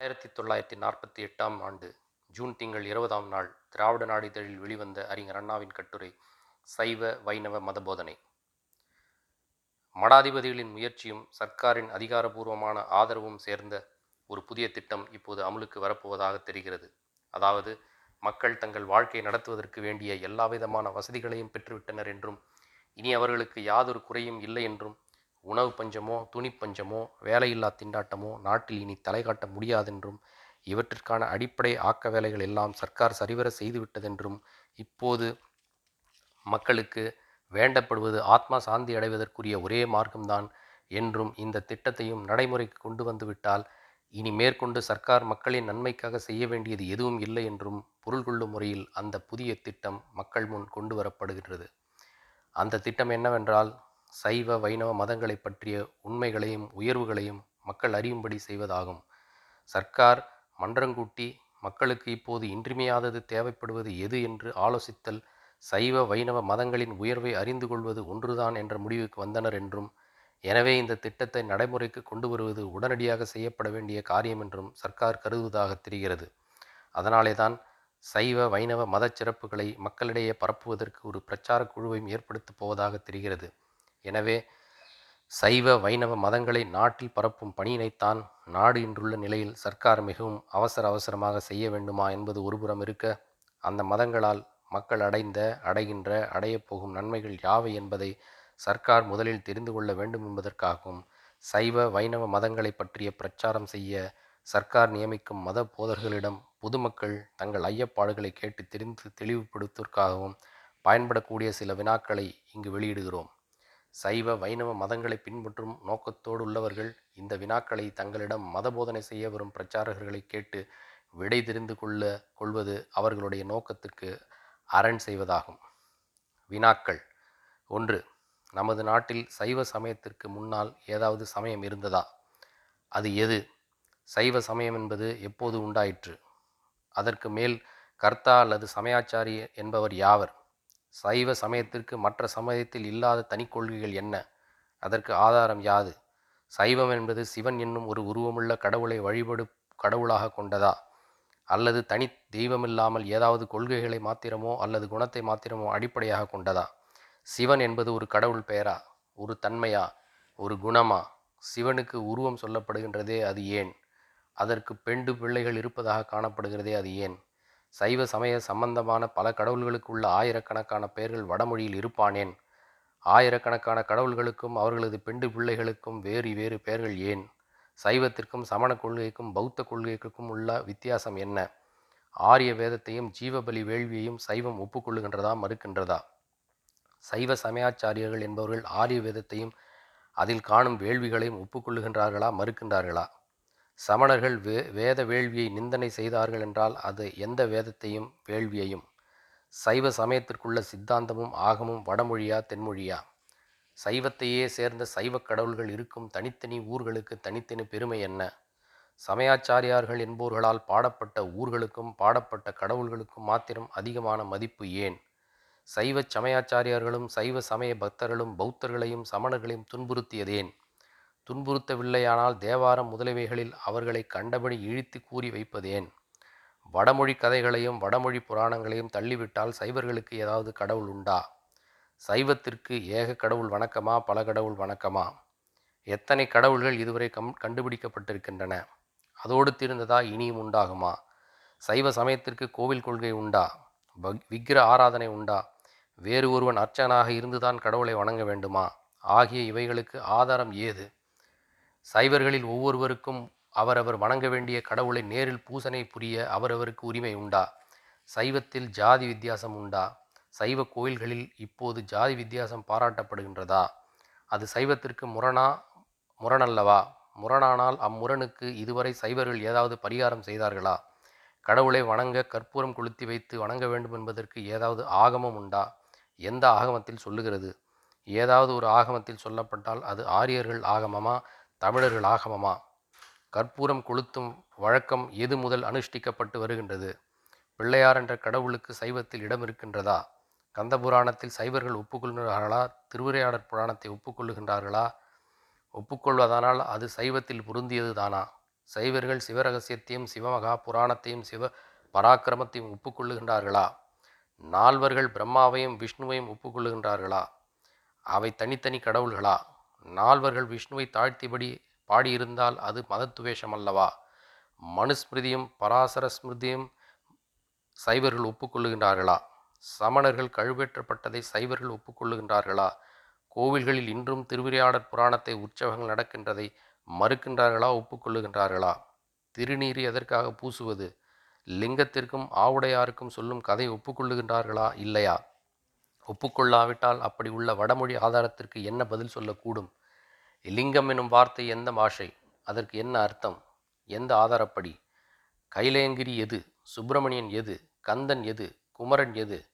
ஆயிரத்தி தொள்ளாயிரத்தி நாற்பத்தி எட்டாம் ஆண்டு ஜூன் திங்கள் இருபதாம் நாள் திராவிட நாடு இதழில் வெளிவந்த அறிஞர் அண்ணாவின் கட்டுரை சைவ வைணவ மதபோதனை. மடாதிபதிகளின் முயற்சியும் சர்க்காரின் அதிகாரபூர்வமான ஆதரவும் சேர்ந்த ஒரு புதிய திட்டம் இப்போது அமலுக்கு வரப்போவதாக தெரிகிறது. அதாவது மக்கள் தங்கள் வாழ்க்கை நடத்துவதற்கு வேண்டிய எல்லாவிதமான வசதிகளையும் பெற்றுவிட்டனர் என்றும் இனி அவர்களுக்கு யாதொரு குறையும் இல்லை என்றும் உணவு பஞ்சமோ துணி பஞ்சமோ வேலையில்லா திண்டாட்டமோ நாட்டில் இனி தலை காட்ட முடியாதென்றும் இவற்றிற்கான அடிப்படை ஆக்க வேலைகள் எல்லாம் சர்க்கார் சரிவர செய்துவிட்டதென்றும் இப்போது மக்களுக்கு வேண்டப்படுவது ஆத்மா சாந்தி அடைவதற்குரிய ஒரே மார்க்கம்தான் என்றும் இந்த திட்டத்தையும் நடைமுறைக்கு கொண்டு வந்துவிட்டால் இனி மேற்கொண்டு சர்க்கார் மக்களின் நன்மைக்காக செய்ய வேண்டியது எதுவும் இல்லை என்றும் பொருள் கொள்ளும் முறையில் அந்த புதிய திட்டம் மக்கள் முன் கொண்டு வரப்படுகின்றது. அந்த திட்டம் என்னவென்றால் சைவ வைணவ மதங்களை பற்றிய உண்மைகளையும் உயர்வுகளையும் மக்கள் அறியும்படி செய்வதாகும். சர்க்கார் மன்றங்கூட்டி மக்களுக்கு இப்போது இன்றிமையாதது தேவைப்படுவது எது என்று ஆலோசித்தல் சைவ வைணவ மதங்களின் உயர்வை அறிந்து கொள்வது ஒன்றுதான் என்ற முடிவுக்கு வந்தனர் என்றும் எனவே இந்த திட்டத்தை நடைமுறைக்கு கொண்டு வருவது உடனடியாக செய்யப்பட வேண்டிய காரியம் என்றும் சர்க்கார் கருதுவதாக தெரிகிறது. அதனாலே தான் சைவ வைணவ மதச் சிறப்புகளை மக்களிடையே பரப்புவதற்கு ஒரு பிரச்சார குழுவையும் ஏற்படுத்தப் போவதாக தெரிகிறது. எனவே சைவ வைணவ மதங்களை நாட்டில் பரப்பும் பணியினைத்தான் நாடு இன்றுள்ள நிலையில் சர்க்கார் மிகவும் அவசர அவசரமாக செய்ய வேண்டுமா என்பது ஒருபுறம் இருக்க அந்த மதங்களால் மக்கள் அடைந்த அடைகின்ற அடையப் போகும் நன்மைகள் யாவை என்பதை சர்க்கார் முதலில் தெரிந்து கொள்ள வேண்டும் என்பதற்காகவும் சைவ வைணவ மதங்களை பற்றிய பிரச்சாரம் செய்ய சர்க்கார் நியமிக்கும் மத போதர்களிடம் பொதுமக்கள் தங்கள் ஐயப்பாடுகளை கேட்டு தெரிந்து தெளிவுபடுத்துவதற்காகவும் பயன்படக்கூடிய சில வினாக்களை இங்கு வெளியிடுகிறோம். சைவ வைணவ மதங்களை பின்பற்றும் நோக்கத்தோடு உள்ளவர்கள் இந்த வினாக்களை தங்களிடம் மதபோதனை செய்ய வரும் பிரச்சாரகர்களை கேட்டு விடை தெரிந்து கொள்ள கொள்வது அவர்களுடைய நோக்கத்திற்கு அரண் செய்வதாகும். வினாக்கள். ஒன்று. நமது நாட்டில் சைவ சமயத்திற்கு முன்னால் ஏதாவது சமயம் இருந்ததா? அது எது? சைவ சமயம் என்பது எப்போது உண்டாயிற்று? அதற்கு மேல் கர்த்தா அல்லது சமயாச்சாரி என்பவர் யாவர்? சைவ சமயத்திற்கு மற்ற சமயத்தில் இல்லாத தனிக்கொள்கைகள் என்ன? அதற்கு ஆதாரம் யாது? சைவம் என்பது சிவன் என்னும் ஒரு உருவமுள்ள கடவுளை வழிபடு கடவுளாக கொண்டதா? அல்லது தனி தெய்வமில்லாமல் ஏதாவது கொள்கைகளை மாத்திரமோ அல்லது குணத்தை மாத்திரமோ அடிப்படையாக கொண்டதா? சிவன் என்பது ஒரு கடவுள் பெயரா? ஒரு தன்மையா? ஒரு குணமா? சிவனுக்கு உருவம் சொல்லப்படுகின்றதே அது ஏன்? அதற்கு பெண்டு பிள்ளைகள் இருப்பதாக காணப்படுகிறதே அது ஏன்? சைவ சமய சம்பந்தமான பல கடவுள்களுக்கு உள்ள ஆயிரக்கணக்கான பெயர்கள் வடமொழியில் இருப்பானேன். ஆயிரக்கணக்கான கடவுள்களுக்கும் அவர்களது பெண்டு பிள்ளைகளுக்கும் வேறு வேறு பெயர்கள் ஏன்? சைவத்திற்கும் சமண கொள்கைக்கும் பௌத்த கொள்கைக்கும் உள்ள வித்தியாசம் என்ன? ஆரிய வேதத்தையும் ஜீவபலி வேள்வியையும் சைவம் ஒப்புக்கொள்ளுகின்றதா மறுக்கின்றதா? சைவ சமயாச்சாரியர்கள் என்பவர்கள் ஆரிய வேதத்தையும் அதில் காணும் வேள்விகளையும் ஒப்புக்கொள்ளுகின்றார்களா மறுக்கின்றார்களா? சமணர்கள் வே வேத வேள்வியை நிந்தனை செய்தார்கள் என்றால் அது எந்த வேதத்தையும் வேள்வியையும் சைவ சமயத்திற்குள்ள சித்தாந்தமும் ஆகமும் வடமொழியா தென்மொழியா? சைவத்தையே சேர்ந்த சைவ கடவுள்கள் இருக்கும் தனித்தனி ஊர்களுக்கு தனித்தனி பெருமை என்ன? சமயாச்சாரியார்கள் என்போர்களால் பாடப்பட்ட ஊர்களுக்கும் பாடப்பட்ட கடவுள்களுக்கும் மாத்திரம் அதிகமான மதிப்பு ஏன்? சைவ சமயாச்சாரியார்களும் சைவ சமய பக்தர்களும் பௌத்தர்களையும் சமணர்களையும் துன்புறுத்தியதேன்? துன்புறுத்தவில்லையானால் தேவாரம் முதலியவைகளில் அவர்களை கண்டபடி இழித்து கூறி வைப்பதேன். வடமொழி கதைகளையும் வடமொழி புராணங்களையும் தள்ளிவிட்டால் சைவர்களுக்கு ஏதாவது கடவுள் உண்டா? சைவத்திற்கு ஏக கடவுள் வணக்கமா பல கடவுள் வணக்கமா? எத்தனை கடவுள்கள் இதுவரை கம் கண்டுபிடிக்கப்பட்டிருக்கின்றன? அதோடு தீர்ந்ததா இனியும் உண்டாகுமா? சைவ சமயத்திற்கு கோவில் கொள்கை உண்டா? விக்கிர ஆராதனை உண்டா? வேறு ஒருவன் அர்ச்சனாக இருந்துதான் கடவுளை வணங்க வேண்டுமா? ஆகிய இவைகளுக்கு ஆதாரம் ஏது? சைவர்களில் ஒவ்வொருவருக்கும் அவரவர் வணங்க வேண்டிய கடவுளை நேரில் பூசனை புரிய அவரவருக்கு உரிமை உண்டா? சைவத்தில் ஜாதி வித்தியாசம் உண்டா? சைவ கோயில்களில் இப்போது ஜாதி வித்தியாசம் பாராட்டப்படுகின்றதா? அது சைவத்திற்கு முரணா முரணல்லவா? முரணானால் அம்முரணுக்கு இதுவரை சைவர்கள் ஏதாவது பரிகாரம் செய்தார்களா? கடவுளை வணங்க கற்பூரம் கொளுத்தி வைத்து வணங்க வேண்டும் என்பதற்கு ஏதாவது ஆகமம் உண்டா? எந்த ஆகமத்தில் சொல்லுகிறது? ஏதாவது ஒரு ஆகமத்தில் சொல்லப்பட்டால் அது ஆரியர்கள் ஆகமமா? தமிழர்கள் ஆகமமா? கற்பூரம் கொளுத்தும் வழக்கம் எது முதல் அனுஷ்டிக்கப்பட்டு வருகின்றது? பிள்ளையார் என்ற கடவுளுக்கு சைவத்தில் இடம் இருக்கின்றதா? கந்த புராணத்தில் சைவர்கள் ஒப்புக்கொள்கிறார்களா? திருவிளையாடற் புராணத்தை ஒப்புக்கொள்ளுகின்றார்களா? ஒப்புக்கொள்வதானால் அது சைவத்தில் பொருந்தியது தானா? சைவர்கள் சிவரகசியத்தையும் சிவமகா புராணத்தையும் சிவ பராக்கிரமத்தையும் ஒப்புக்கொள்ளுகின்றார்களா? நால்வர்கள் பிரம்மாவையும் விஷ்ணுவையும் ஒப்புக்கொள்ளுகின்றார்களா? அவை தனித்தனி கடவுள்களா? நால்வர்கள் விஷ்ணுவை தாழ்த்திபடி பாடியிருந்தால் அது மதத்துவேஷம் அல்லவா மனுஸ்மிருதியும் பராசர ஸ்மிருதியும் சைவர்கள் ஒப்புக்கொள்ளுகின்றார்களா? சமணர்கள் கழுவேற்றப்பட்டதை சைவர்கள் ஒப்புக்கொள்ளுகின்றார்களா? கோவில்களில் இன்றும் திருவிளையாடற் புராணத்தை உற்சவங்கள் நடக்கின்றதை மறுக்கின்றார்களா ஒப்புக்கொள்ளுகின்றார்களா? திருநீர் எதற்காக பூசுவது? லிங்கத்திற்கும் ஆவுடையாருக்கும் சொல்லும் கதை ஒப்புக்கொள்ளுகின்றார்களா இல்லையா? ஒப்புக்கொள்ளாவிட்டால் அப்படி உள்ள வடமொழி ஆதாரத்திற்கு என்ன பதில் சொல்லக்கூடும்? லிங்கம் எனும் வார்த்தை எந்த பாஷை அதற்கு என்ன அர்த்தம்? எந்த ஆதாரப்படி? கைலேங்கிரி எது? சுப்பிரமணியன் எது? கந்தன் எது? குமரன் எது?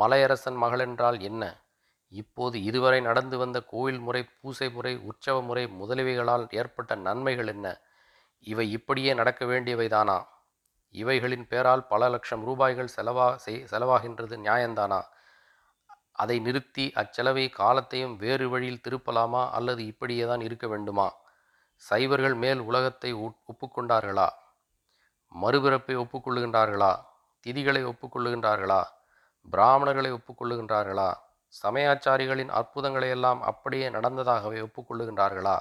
மலையரசன் மகளென்றால் என்ன? இப்போது இதுவரை நடந்து வந்த கோயில் முறை பூசை முறை உற்சவ முறை முதலியவைகளால் ஏற்பட்ட நன்மைகள் என்ன? இவை இப்படியே நடக்க வேண்டியவைதானா? இவைகளின் பேரால் பல லட்சம் ரூபாய்கள் செலவா செய் செலவாகின்றது நியாயந்தானா? அதை நிறுத்தி அச்செலவை காலத்தையும் வேறு வழியில் திருப்பலாமா அல்லது இப்படியே தான் இருக்க வேண்டுமா? சைவர்கள் மேல் உலகத்தை ஒப்- ஒப்புக்கொண்டார்களா? மறுபிறப்பை ஒப்புக்கொள்ளுகின்றார்களா? திதிகளை ஒப்புக்கொள்ளுகின்றார்களா? பிராமணர்களை ஒப்புக்கொள்ளுகின்றார்களா? சமயாச்சாரிகளின் அற்புதங்களை எல்லாம் அப்படியே நடந்ததாகவே ஒப்புக்கொள்ளுகின்றார்களா?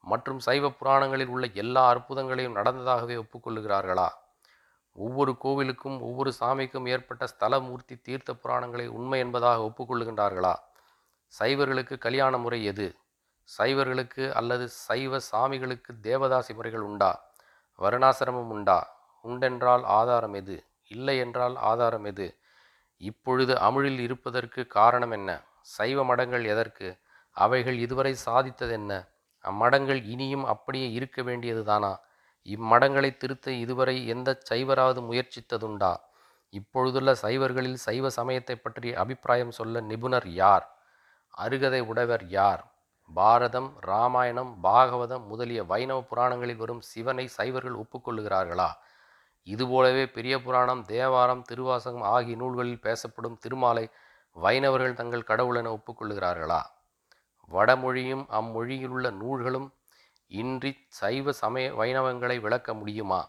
மற்றும் சைவ புராணங்களில் உள்ள எல்லா அற்புதங்களையும் நடந்ததாகவே ஒப்புக்கொள்ளுகிறார்களா? ஒவ்வொரு கோவிலுக்கும் ஒவ்வொரு சாமிக்கும் ஏற்பட்ட ஸ்தலமூர்த்தி தீர்த்த புராணங்களை உண்மை என்பதாக ஒப்புக்கொள்ளுகின்றார்களா சைவர்களுக்கு கல்யாண முறை எது? சைவர்களுக்கு அல்லது சைவ சாமிகளுக்கு தேவதாசி முறைகள் உண்டா? வருணாசிரமம் உண்டா? உண்டென்றால் ஆதாரம் எது? இல்லை என்றால் ஆதாரம் எது? இப்பொழுது அமிழில் இருப்பதற்கு காரணம் என்ன? சைவ மடங்கள் எதற்கு? அவைகள் இதுவரை சாதித்ததென்ன? அம்மடங்கள் இனியும் அப்படியே இருக்க வேண்டியதுதானா? இம்மடங்களை திருத்த இதுவரை எந்த சைவராவது முயற்சித்ததுண்டா? இப்பொழுதுள்ள சைவர்களில் சைவ சமயத்தை பற்றி அபிப்பிராயம் சொல்ல நிபுணர் யார்? அருகதை உடையவர் யார்? பாரதம் ராமாயணம் பாகவதம் முதலிய வைணவ புராணங்களில் வரும் சிவனை சைவர்கள் ஒப்புக்கொள்ளுகிறார்களா இதுபோலவே பெரிய புராணம் தேவாரம் திருவாசகம் ஆகிய நூல்களில் பேசப்படும் திருமாலை வைணவர்கள் தங்கள் கடவுளென ஒப்புக்கொள்ளுகிறார்களா வடமொழியும் அம்மொழியிலுள்ள நூல்களும் இன்றி சைவ சமய வைணவங்களை விளக்க முடியுமா?